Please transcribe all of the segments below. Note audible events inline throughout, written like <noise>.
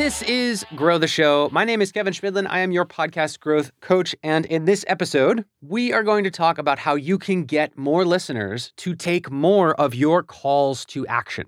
This is Grow the Show. My name is Kevin Chemidlin. I am your podcast growth coach. And in this episode, we are going to talk about how you can get more listeners to take more of your calls to action.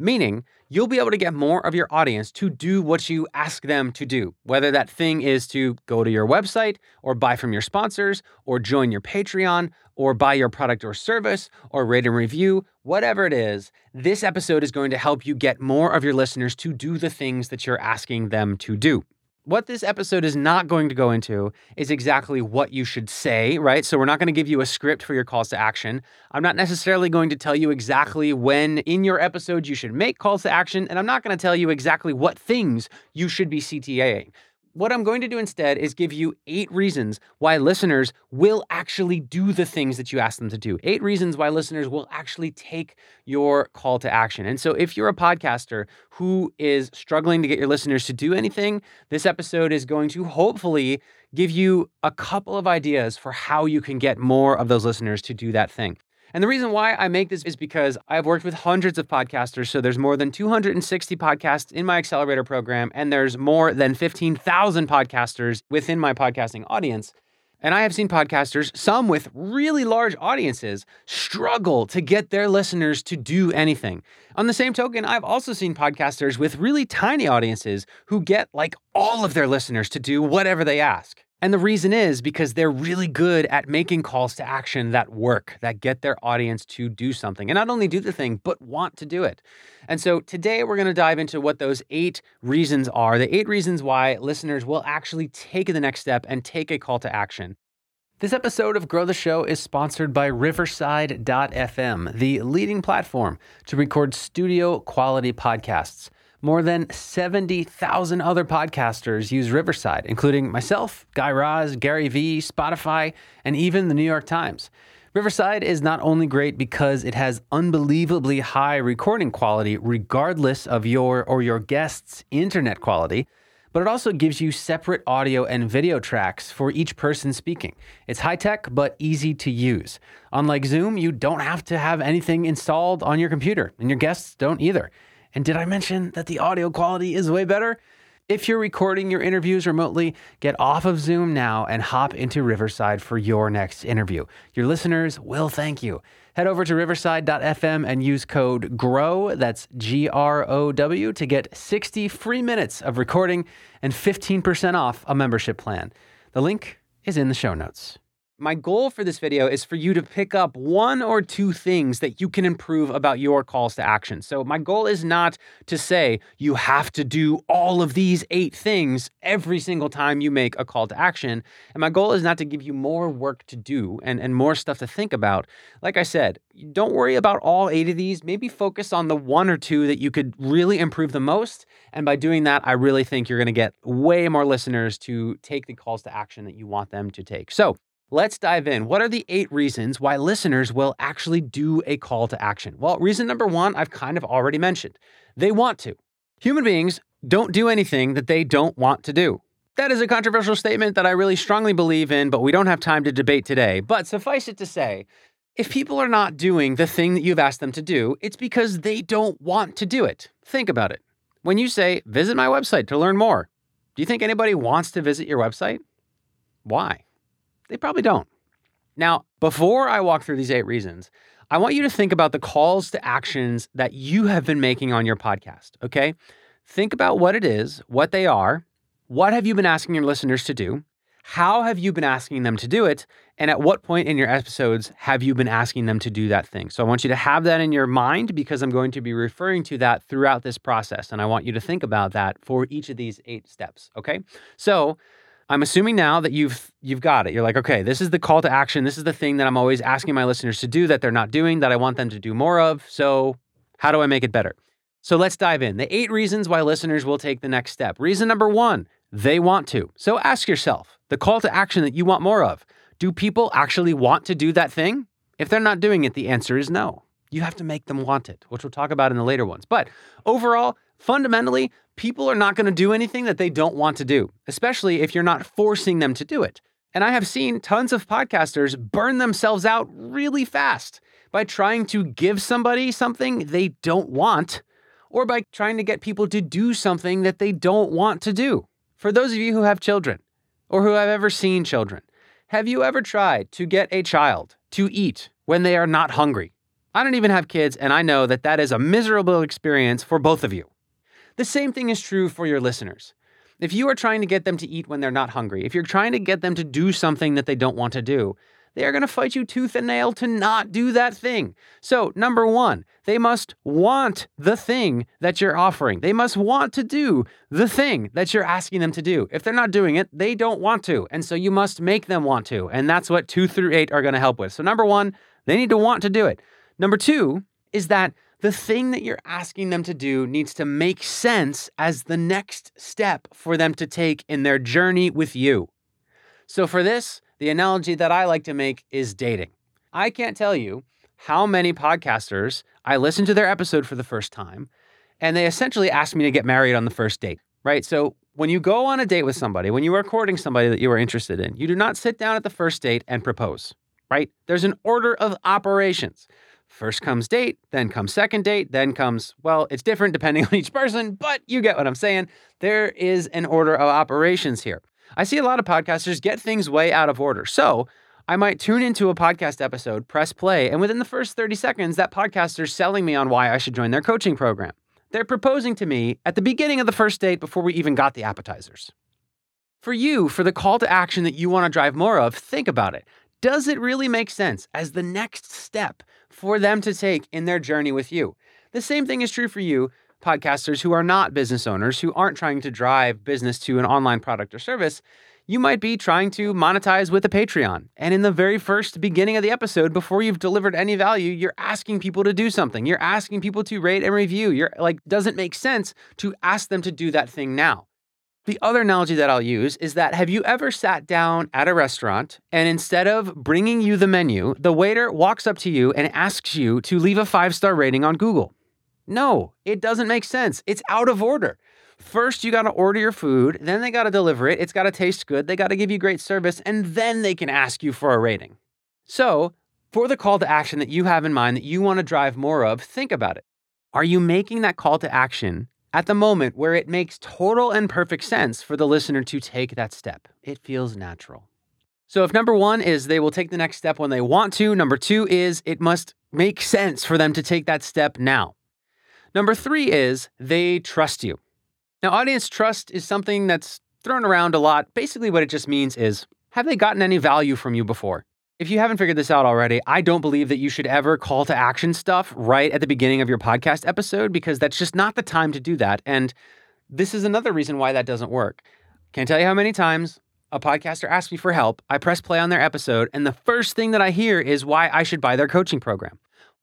Meaning, you'll be able to get more of your audience to do what you ask them to do, whether that thing is to go to your website or buy from your sponsors or join your Patreon or buy your product or service or rate and review, whatever it is. This episode is going to help you get more of your listeners to do the things that you're asking them to do. What this episode is not going to go into is exactly what you should say, right? So, we're not going to give you a script for your calls to action. I'm not necessarily going to tell you exactly when in your episode you should make calls to action, and I'm not going to tell you exactly what things you should be CTAing. What I'm going to do instead is give you eight reasons why listeners will actually do the things that you ask them to do. Eight reasons why listeners will actually take your call to action. And so, if you're a podcaster who is struggling to get your listeners to do anything, this episode is going to hopefully give you a couple of ideas for how you can get more of those listeners to do that thing. And the reason why I make this is because I've worked with hundreds of podcasters. So there's more than 260 podcasts in my accelerator program, and there's more than 15,000 podcasters within my podcasting audience. And I have seen podcasters, some with really large audiences, struggle to get their listeners to do anything. On the same token, I've also seen podcasters with really tiny audiences who get like all of their listeners to do whatever they ask. And the reason is because they're really good at making calls to action that work, that get their audience to do something and not only do the thing, but want to do it. And so today we're going to dive into what those eight reasons are the eight reasons why listeners will actually take the next step and take a call to action. This episode of Grow the Show is sponsored by Riverside.fm, the leading platform to record studio quality podcasts. More than 70,000 other podcasters use Riverside, including myself, Guy Raz, Gary Vee, Spotify, and even the New York Times. Riverside is not only great because it has unbelievably high recording quality, regardless of your or your guest's internet quality, but it also gives you separate audio and video tracks for each person speaking. It's high tech, but easy to use. Unlike Zoom, you don't have to have anything installed on your computer, and your guests don't either. And did I mention that the audio quality is way better? If you're recording your interviews remotely, get off of Zoom now and hop into Riverside for your next interview. Your listeners will thank you. Head over to riverside.fm and use code GROW, that's G R O W, to get 60 free minutes of recording and 15% off a membership plan. The link is in the show notes. My goal for this video is for you to pick up one or two things that you can improve about your calls to action. So, my goal is not to say you have to do all of these eight things every single time you make a call to action. And my goal is not to give you more work to do and, and more stuff to think about. Like I said, don't worry about all eight of these. Maybe focus on the one or two that you could really improve the most. And by doing that, I really think you're going to get way more listeners to take the calls to action that you want them to take. So, Let's dive in. What are the eight reasons why listeners will actually do a call to action? Well, reason number one, I've kind of already mentioned. They want to. Human beings don't do anything that they don't want to do. That is a controversial statement that I really strongly believe in, but we don't have time to debate today. But suffice it to say, if people are not doing the thing that you've asked them to do, it's because they don't want to do it. Think about it. When you say, visit my website to learn more, do you think anybody wants to visit your website? Why? They probably don't. Now, before I walk through these eight reasons, I want you to think about the calls to actions that you have been making on your podcast, okay? Think about what it is, what they are, what have you been asking your listeners to do, how have you been asking them to do it, and at what point in your episodes have you been asking them to do that thing? So I want you to have that in your mind because I'm going to be referring to that throughout this process, and I want you to think about that for each of these eight steps, okay? So, I'm assuming now that you've you've got it. You're like, okay, this is the call to action. This is the thing that I'm always asking my listeners to do that they're not doing that I want them to do more of. So, how do I make it better? So, let's dive in. The 8 reasons why listeners will take the next step. Reason number 1, they want to. So, ask yourself, the call to action that you want more of. Do people actually want to do that thing? If they're not doing it, the answer is no. You have to make them want it, which we'll talk about in the later ones. But overall, fundamentally, people are not going to do anything that they don't want to do, especially if you're not forcing them to do it. And I have seen tons of podcasters burn themselves out really fast by trying to give somebody something they don't want or by trying to get people to do something that they don't want to do. For those of you who have children or who have ever seen children, have you ever tried to get a child to eat when they are not hungry? I don't even have kids, and I know that that is a miserable experience for both of you. The same thing is true for your listeners. If you are trying to get them to eat when they're not hungry, if you're trying to get them to do something that they don't want to do, they are going to fight you tooth and nail to not do that thing. So, number one, they must want the thing that you're offering. They must want to do the thing that you're asking them to do. If they're not doing it, they don't want to. And so you must make them want to. And that's what two through eight are going to help with. So, number one, they need to want to do it. Number two is that the thing that you're asking them to do needs to make sense as the next step for them to take in their journey with you. So, for this, the analogy that I like to make is dating. I can't tell you how many podcasters I listened to their episode for the first time and they essentially asked me to get married on the first date, right? So, when you go on a date with somebody, when you are courting somebody that you are interested in, you do not sit down at the first date and propose, right? There's an order of operations. First comes date, then comes second date, then comes, well, it's different depending <laughs> on each person, but you get what I'm saying. There is an order of operations here. I see a lot of podcasters get things way out of order. So I might tune into a podcast episode, press play, and within the first 30 seconds, that podcaster's selling me on why I should join their coaching program. They're proposing to me at the beginning of the first date before we even got the appetizers. For you, for the call to action that you want to drive more of, think about it. Does it really make sense as the next step for them to take in their journey with you? The same thing is true for you podcasters who are not business owners, who aren't trying to drive business to an online product or service, you might be trying to monetize with a Patreon. And in the very first beginning of the episode, before you've delivered any value, you're asking people to do something. You're asking people to rate and review. You're like, doesn't make sense to ask them to do that thing now. The other analogy that I'll use is that have you ever sat down at a restaurant and instead of bringing you the menu, the waiter walks up to you and asks you to leave a five star rating on Google? No, it doesn't make sense. It's out of order. First, you got to order your food, then they got to deliver it. It's got to taste good, they got to give you great service, and then they can ask you for a rating. So, for the call to action that you have in mind that you want to drive more of, think about it. Are you making that call to action at the moment where it makes total and perfect sense for the listener to take that step? It feels natural. So, if number one is they will take the next step when they want to, number two is it must make sense for them to take that step now. Number three is they trust you. Now, audience trust is something that's thrown around a lot. Basically, what it just means is have they gotten any value from you before? If you haven't figured this out already, I don't believe that you should ever call to action stuff right at the beginning of your podcast episode because that's just not the time to do that. And this is another reason why that doesn't work. Can't tell you how many times a podcaster asks me for help. I press play on their episode, and the first thing that I hear is why I should buy their coaching program.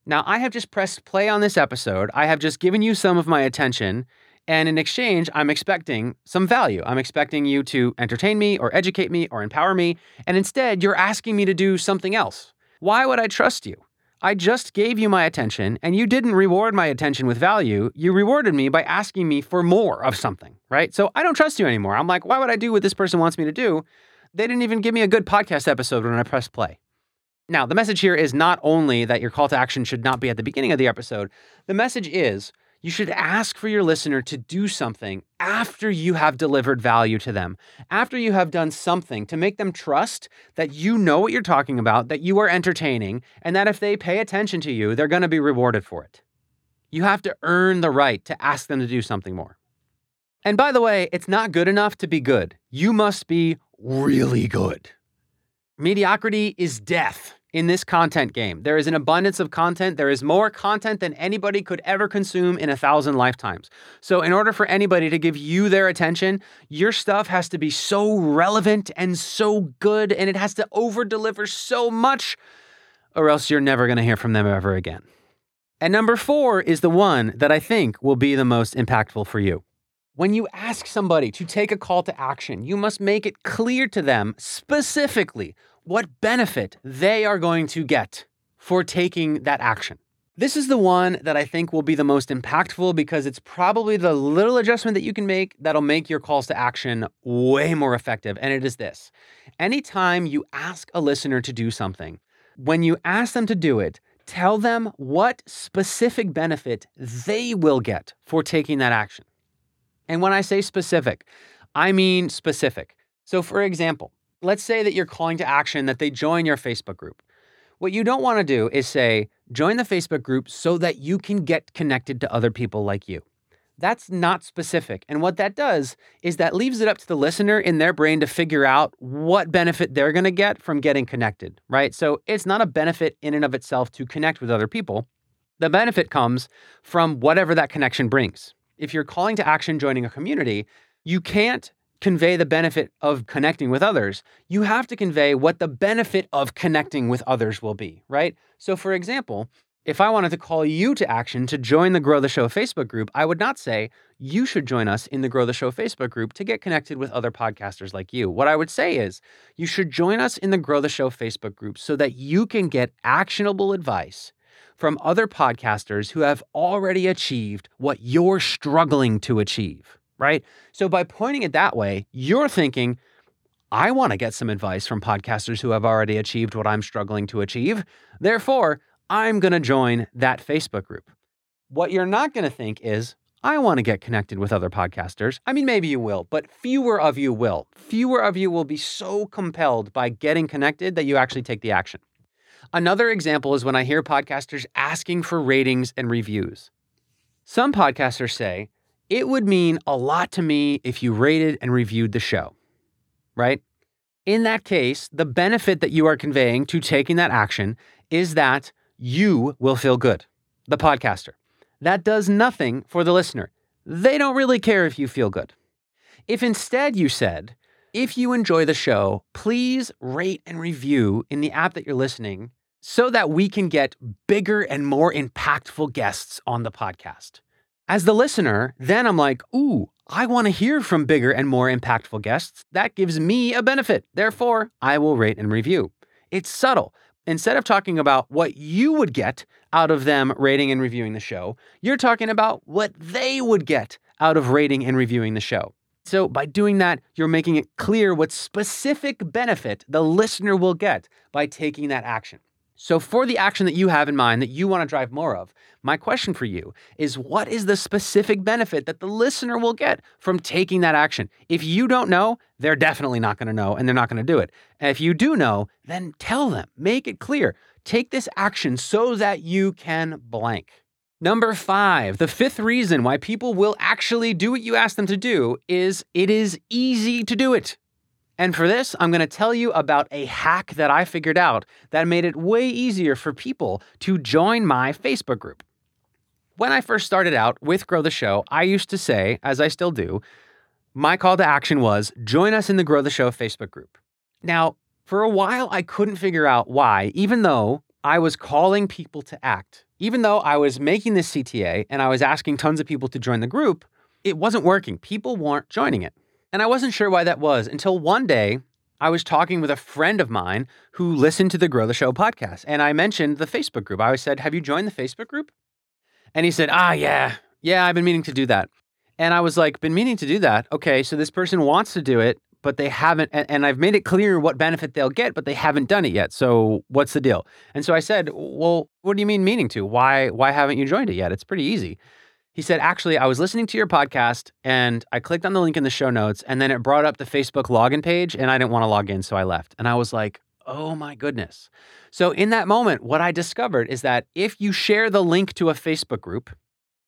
Now, I have just pressed play on this episode. I have just given you some of my attention. And in exchange, I'm expecting some value. I'm expecting you to entertain me or educate me or empower me. And instead, you're asking me to do something else. Why would I trust you? I just gave you my attention and you didn't reward my attention with value. You rewarded me by asking me for more of something, right? So I don't trust you anymore. I'm like, why would I do what this person wants me to do? They didn't even give me a good podcast episode when I pressed play. Now, the message here is not only that your call to action should not be at the beginning of the episode, the message is you should ask for your listener to do something after you have delivered value to them, after you have done something to make them trust that you know what you're talking about, that you are entertaining, and that if they pay attention to you, they're going to be rewarded for it. You have to earn the right to ask them to do something more. And by the way, it's not good enough to be good. You must be really good. Mediocrity is death in this content game. There is an abundance of content. There is more content than anybody could ever consume in a thousand lifetimes. So, in order for anybody to give you their attention, your stuff has to be so relevant and so good, and it has to over deliver so much, or else you're never going to hear from them ever again. And number four is the one that I think will be the most impactful for you. When you ask somebody to take a call to action, you must make it clear to them specifically what benefit they are going to get for taking that action. This is the one that I think will be the most impactful because it's probably the little adjustment that you can make that'll make your calls to action way more effective. And it is this anytime you ask a listener to do something, when you ask them to do it, Tell them what specific benefit they will get for taking that action. And when I say specific, I mean specific. So, for example, let's say that you're calling to action that they join your Facebook group. What you don't want to do is say, join the Facebook group so that you can get connected to other people like you. That's not specific. And what that does is that leaves it up to the listener in their brain to figure out what benefit they're going to get from getting connected, right? So it's not a benefit in and of itself to connect with other people. The benefit comes from whatever that connection brings. If you're calling to action joining a community, you can't convey the benefit of connecting with others. You have to convey what the benefit of connecting with others will be, right? So, for example, if I wanted to call you to action to join the Grow the Show Facebook group, I would not say, you should join us in the Grow the Show Facebook group to get connected with other podcasters like you. What I would say is, you should join us in the Grow the Show Facebook group so that you can get actionable advice from other podcasters who have already achieved what you're struggling to achieve, right? So by pointing it that way, you're thinking, I want to get some advice from podcasters who have already achieved what I'm struggling to achieve. Therefore, I'm going to join that Facebook group. What you're not going to think is, I want to get connected with other podcasters. I mean, maybe you will, but fewer of you will. Fewer of you will be so compelled by getting connected that you actually take the action. Another example is when I hear podcasters asking for ratings and reviews. Some podcasters say, it would mean a lot to me if you rated and reviewed the show, right? In that case, the benefit that you are conveying to taking that action is that you will feel good, the podcaster. That does nothing for the listener. They don't really care if you feel good. If instead you said, if you enjoy the show, please rate and review in the app that you're listening so that we can get bigger and more impactful guests on the podcast. As the listener, then I'm like, ooh, I want to hear from bigger and more impactful guests. That gives me a benefit. Therefore, I will rate and review. It's subtle, instead of talking about what you would get out of them rating and reviewing the show, you're talking about what they would get out of rating and reviewing the show. So, by doing that, you're making it clear what specific benefit the listener will get by taking that action. So, for the action that you have in mind that you want to drive more of, my question for you is what is the specific benefit that the listener will get from taking that action? If you don't know, they're definitely not going to know and they're not going to do it. And if you do know, then tell them, make it clear. Take this action so that you can blank. Number five, the fifth reason why people will actually do what you ask them to do is it is easy to do it. And for this, I'm going to tell you about a hack that I figured out that made it way easier for people to join my Facebook group. When I first started out with Grow the Show, I used to say, as I still do, my call to action was join us in the Grow the Show Facebook group. Now, for a while, I couldn't figure out why, even though I was calling people to act, even though I was making this CTA and I was asking tons of people to join the group, it wasn't working. People weren't joining it. And I wasn't sure why that was until one day I was talking with a friend of mine who listened to the Grow the Show podcast. And I mentioned the Facebook group. I said, Have you joined the Facebook group? And he said, Ah, yeah, yeah, I've been meaning to do that. And I was like, Been meaning to do that. Okay, so this person wants to do it, but they haven't. And, and I've made it clear what benefit they'll get, but they haven't done it yet. So what's the deal? And so I said, Well, what do you mean meaning to? Why, why haven't you joined it yet? It's pretty easy. He said, Actually, I was listening to your podcast and I clicked on the link in the show notes and then it brought up the Facebook login page and I didn't want to log in. So I left. And I was like, Oh my goodness. So in that moment, what I discovered is that if you share the link to a Facebook group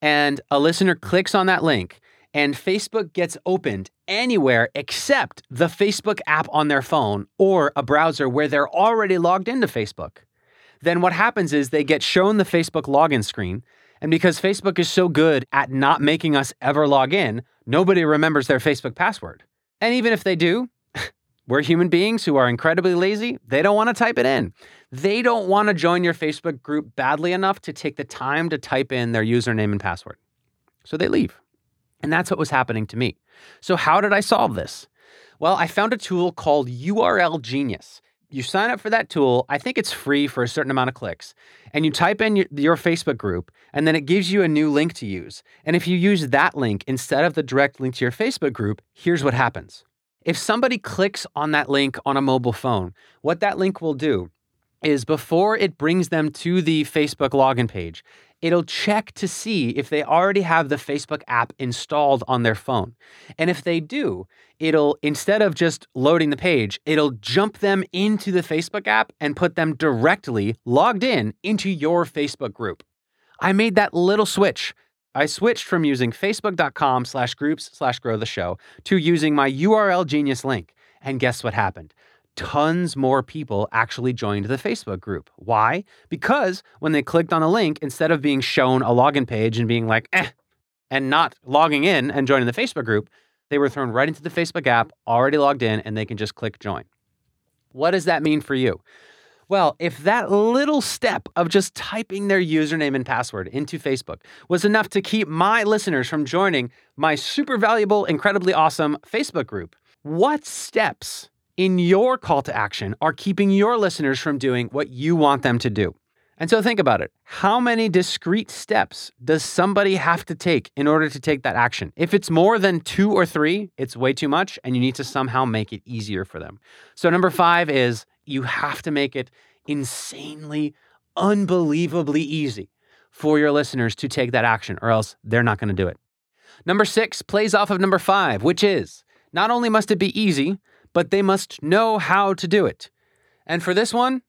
and a listener clicks on that link, and Facebook gets opened anywhere except the Facebook app on their phone or a browser where they're already logged into Facebook, then what happens is they get shown the Facebook login screen. And because Facebook is so good at not making us ever log in, nobody remembers their Facebook password. And even if they do, <laughs> we're human beings who are incredibly lazy. They don't want to type it in. They don't want to join your Facebook group badly enough to take the time to type in their username and password. So they leave. And that's what was happening to me. So, how did I solve this? Well, I found a tool called URL Genius you sign up for that tool. I think it's free for a certain amount of clicks. And you type in your, your, Facebook group, and then it gives you a new link to use. And if you use that link instead of the direct link to your Facebook group, here's what happens. If somebody clicks on that link on a mobile phone, what that link will do is before it brings them to the Facebook login page, it'll check to see if they already have the Facebook app installed on their phone. And if they do, it'll, instead of just loading the page, it'll jump them into the Facebook app and put them directly logged in into your Facebook group. I made that little switch. I switched from using facebook.com slash groups slash grow the show to using my URL genius link. And guess what happened? Tons more people actually joined the Facebook group. Why? Because when they clicked on a link, instead of being shown a login page and being like, eh, and not logging in and joining the Facebook group, they were thrown right into the Facebook app, already logged in, and they can just click join. What does that mean for you? Well, if that little step of just typing their username and password into Facebook was enough to keep my listeners from joining my super valuable, incredibly awesome Facebook group, what steps in your call to action are keeping your listeners from doing what you want them to do. And so think about it. How many discrete steps does somebody have to take in order to take that action? If it's more than two or three, it's way too much, and you need to somehow make it easier for them. So, number five is you have to make it insanely, unbelievably easy for your listeners to take that action, or else they're not going to do it. Number six plays off of number five, which is not only must it be easy, but they must know how to do it. And for this one,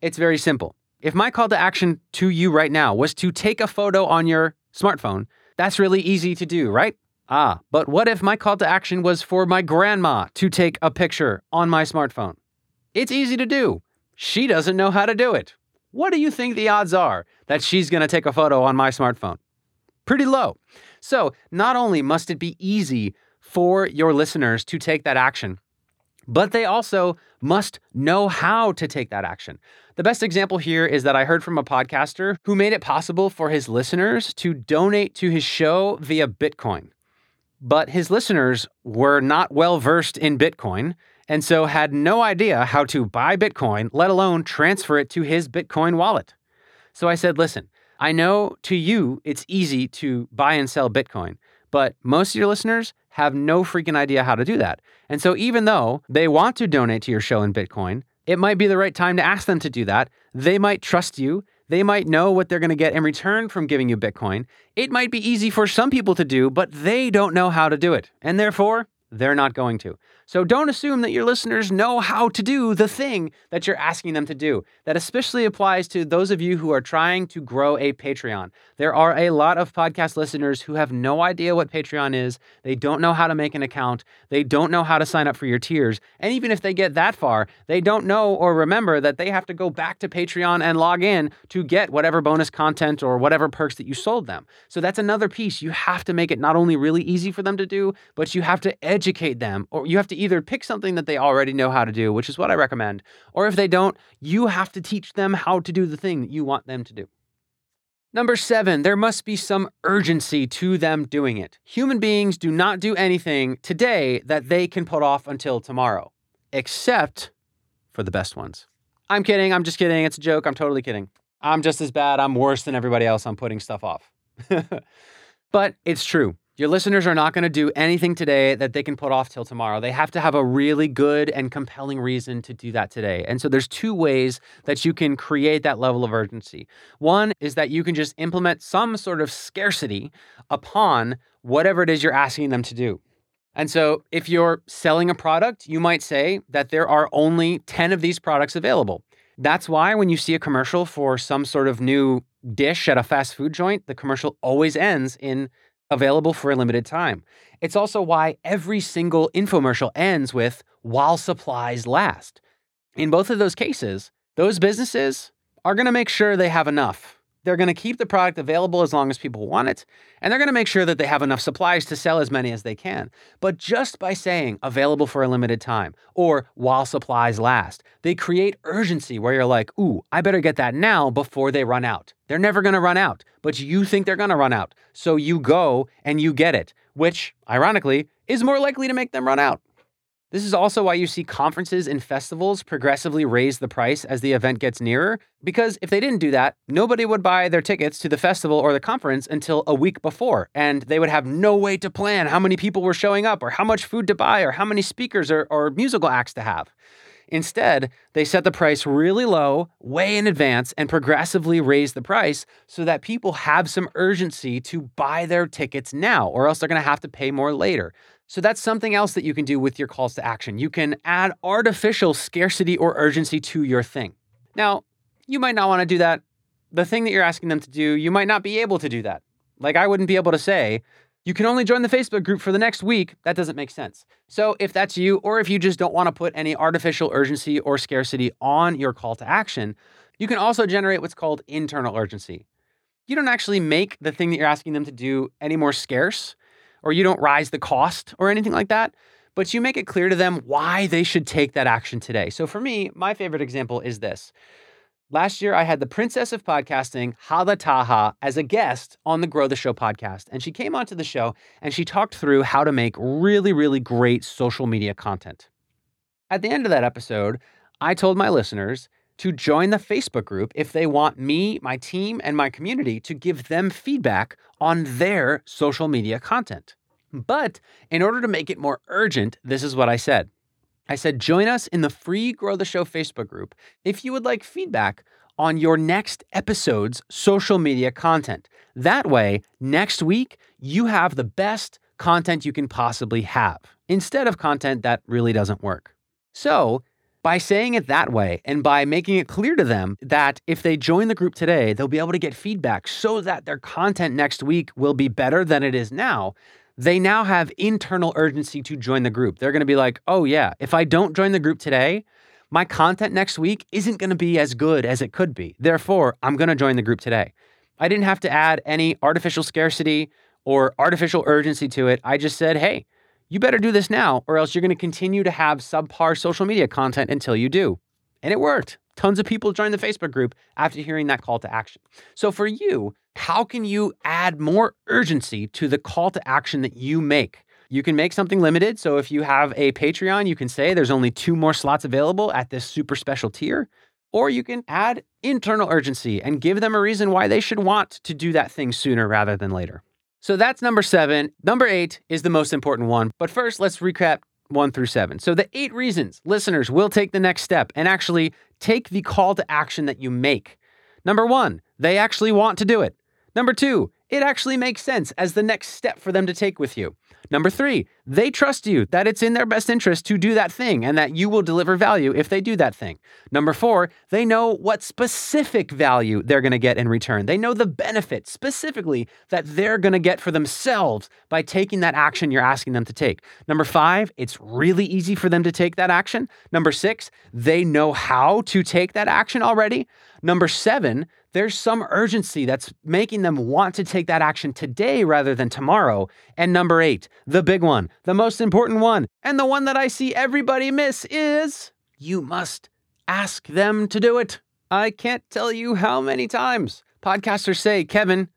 it's very simple. If my call to action to you right now was to take a photo on your smartphone, that's really easy to do, right? Ah, but what if my call to action was for my grandma to take a picture on my smartphone? It's easy to do. She doesn't know how to do it. What do you think the odds are that she's going to take a photo on my smartphone? Pretty low. So, not only must it be easy for your listeners to take that action, but they also must know how to take that action. The best example here is that I heard from a podcaster who made it possible for his listeners to donate to his show via Bitcoin. But his listeners were not well versed in Bitcoin and so had no idea how to buy Bitcoin, let alone transfer it to his Bitcoin wallet. So I said, listen, I know to you it's easy to buy and sell Bitcoin, but most of your listeners have no freaking idea how to do that. And so, even though they want to donate to your show in Bitcoin, it might be the right time to ask them to do that. They might trust you. They might know what they're going to get in return from giving you Bitcoin. It might be easy for some people to do, but they don't know how to do it. And therefore, they're not going to. So don't assume that your listeners know how to do the thing that you're asking them to do. That especially applies to those of you who are trying to grow a Patreon. There are a lot of podcast listeners who have no idea what Patreon is. They don't know how to make an account. They don't know how to sign up for your tiers. And even if they get that far, they don't know or remember that they have to go back to Patreon and log in to get whatever bonus content or whatever perks that you sold them. So that's another piece. You have to make it not only really easy for them to do, but you have to educate them or you have to either pick something that they already know how to do, which is what I recommend, or if they don't, you have to teach them how to do the thing that you want them to do. Number seven, there must be some urgency to them doing it. Human beings do not do anything today that they can put off until tomorrow, except for the best ones. I'm kidding. I'm just kidding. It's a joke. I'm totally kidding. I'm just as bad. I'm worse than everybody else I'm putting stuff off. <laughs> but it's true. Your listeners are not going to do anything today that they can put off till tomorrow. They have to have a really good and compelling reason to do that today. And so there's two ways that you can create that level of urgency. One is that you can just implement some sort of scarcity upon whatever it is you're asking them to do. And so if you're selling a product, you might say that there are only 10 of these products available. That's why when you see a commercial for some sort of new dish at a fast food joint, the commercial always ends in available for a limited time. It's also why every single infomercial ends with while supplies last. In both of those cases, those businesses are going to make sure they have enough they're going to keep the product available as long as people want it, and they're going to make sure that they have enough supplies to sell as many as they can. But just by saying available for a limited time or while supplies last, they create urgency where you're like, ooh, I better get that now before they run out. They're never going to run out, but you think they're going to run out. So you go and you get it, which, ironically, is more likely to make them run out. This is also why you see conferences and festivals progressively raise the price as the event gets nearer, because if they didn't do that, nobody would buy their tickets to the festival or the conference until a week before, and they would have no way to plan how many people were showing up, or how much food to buy, or how many speakers or, or musical acts to have. Instead, they set the price really low, way in advance, and progressively raise the price so that people have some urgency to buy their tickets now, or else they're going to have to pay more later. So that's something else that you can do with your calls to action. You can add artificial scarcity or urgency to your thing. Now, you might not want to do that. The thing that you're asking them to do, you might not be able to do that. Like I wouldn't be able to say, you can only join the Facebook group for the next week. That doesn't make sense. So if that's you, or if you just don't want to put any artificial urgency or scarcity on your call to action, you can also generate what's called internal urgency. You don't actually make the thing that you're asking them to do any more scarce or you don't rise the cost or anything like that, but you make it clear to them why they should take that action today. So for me, my favorite example is this. Last year, I had the princess of podcasting, Hala Taha, as a guest on the Grow the Show podcast. And she came onto the show and she talked through how to make really, really great social media content. At the end of that episode, I told my listeners to join the Facebook group if they want me, my team, and my community to give them feedback on their social media content. But in order to make it more urgent, this is what I said. I said, join us in the free Grow the Show Facebook group if you would like feedback on your next episode's social media content. That way, next week, you have the best content you can possibly have instead of content that really doesn't work. So, by saying it that way and by making it clear to them that if they join the group today, they'll be able to get feedback so that their content next week will be better than it is now, they now have internal urgency to join the group. They're going to be like, oh, yeah, if I don't join the group today, my content next week isn't going to be as good as it could be. Therefore, I'm going to join the group today. I didn't have to add any artificial scarcity or artificial urgency to it. I just said, hey, you better do this now, or else you're going to continue to have subpar social media content until you do. And it worked. Tons of people joined the Facebook group after hearing that call to action. So, for you, how can you add more urgency to the call to action that you make? You can make something limited. So, if you have a Patreon, you can say there's only two more slots available at this super special tier. Or you can add internal urgency and give them a reason why they should want to do that thing sooner rather than later. So that's number seven. Number eight is the most important one. But first, let's recap one through seven. So, the eight reasons listeners will take the next step and actually take the call to action that you make. Number one, they actually want to do it. Number two, it actually makes sense as the next step for them to take with you. Number three, they trust you that it's in their best interest to do that thing and that you will deliver value if they do that thing. Number four, they know what specific value they're going to get in return. They know the benefit specifically that they're going to get for themselves by taking that action you're asking them to take. Number five, it's really easy for them to take that action. Number six, they know how to take that action already. Number seven, there's some urgency that's making them want to take that action today rather than tomorrow. And number eight, the big one, the most important one, and the one that I see everybody miss is you must ask them to do it. I can't tell you how many times podcasters say, Kevin,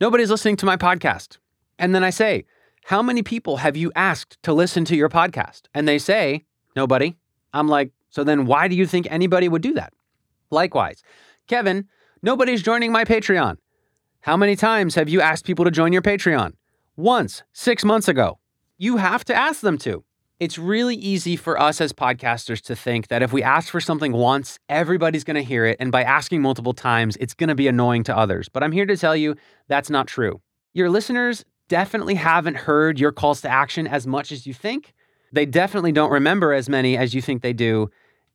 nobody's listening to my podcast. And then I say, How many people have you asked to listen to your podcast? And they say, Nobody. I'm like, So then why do you think anybody would do that? Likewise, Kevin, Nobody's joining my Patreon. How many times have you asked people to join your Patreon? Once, six months ago. You have to ask them to. It's really easy for us as podcasters to think that if we ask for something once, everybody's going to hear it. And by asking multiple times, it's going to be annoying to others. But I'm here to tell you that's not true. Your listeners definitely haven't heard your calls to action as much as you think. They definitely don't remember as many as you think they do.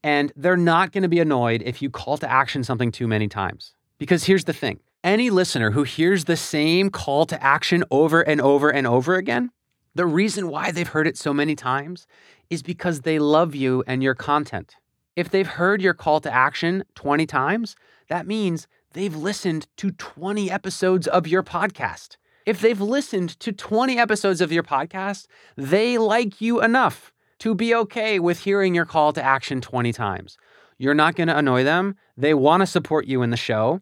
And they're not going to be annoyed if you call to action something too many times. Because here's the thing any listener who hears the same call to action over and over and over again, the reason why they've heard it so many times is because they love you and your content. If they've heard your call to action 20 times, that means they've listened to 20 episodes of your podcast. If they've listened to 20 episodes of your podcast, they like you enough to be okay with hearing your call to action 20 times. You're not going to annoy them. They want to support you in the show.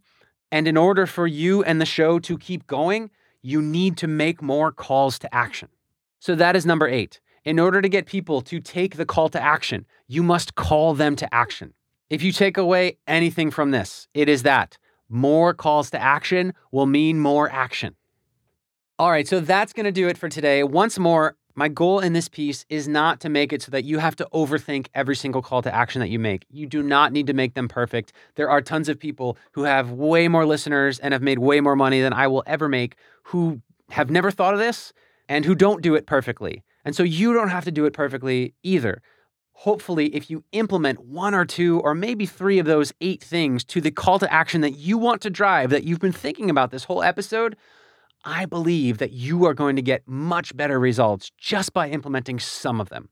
And in order for you and the show to keep going, you need to make more calls to action. So that is number eight. In order to get people to take the call to action, you must call them to action. If you take away anything from this, it is that more calls to action will mean more action. All right, so that's going to do it for today. Once more, My goal in this piece is not to make it so that you have to overthink every single call to action that you make. You do not need to make them perfect. There are tons of people who have way more listeners and have made way more money than I will ever make who have never thought of this and who don't do it perfectly. And so you don't have to do it perfectly either. Hopefully, if you implement one or two or maybe three of those eight things to the call to action that you want to drive, that you've been thinking about this whole episode, I believe that you are going to get much better results just by implementing some of them.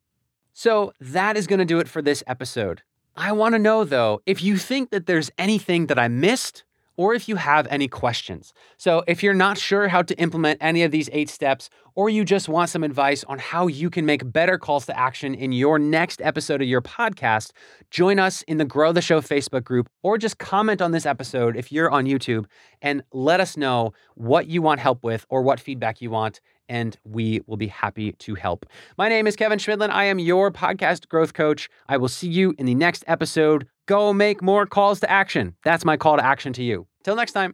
So that is going to do it for this episode. I want to know though, if you think that there's anything that I missed or if you have any questions. So, if you're not sure how to implement any of these eight steps, or you just want some advice on how you can make better calls to action in your next episode of your podcast, join us in the Grow the Show Facebook group, or just comment on this episode if you're on YouTube and let us know what you want help with or what feedback you want and we will be happy to help. My name is Kevin Chemidlin. I am your podcast growth coach. I will see you in the next episode. Go make more calls to action. That's my call to action to you. Till next time.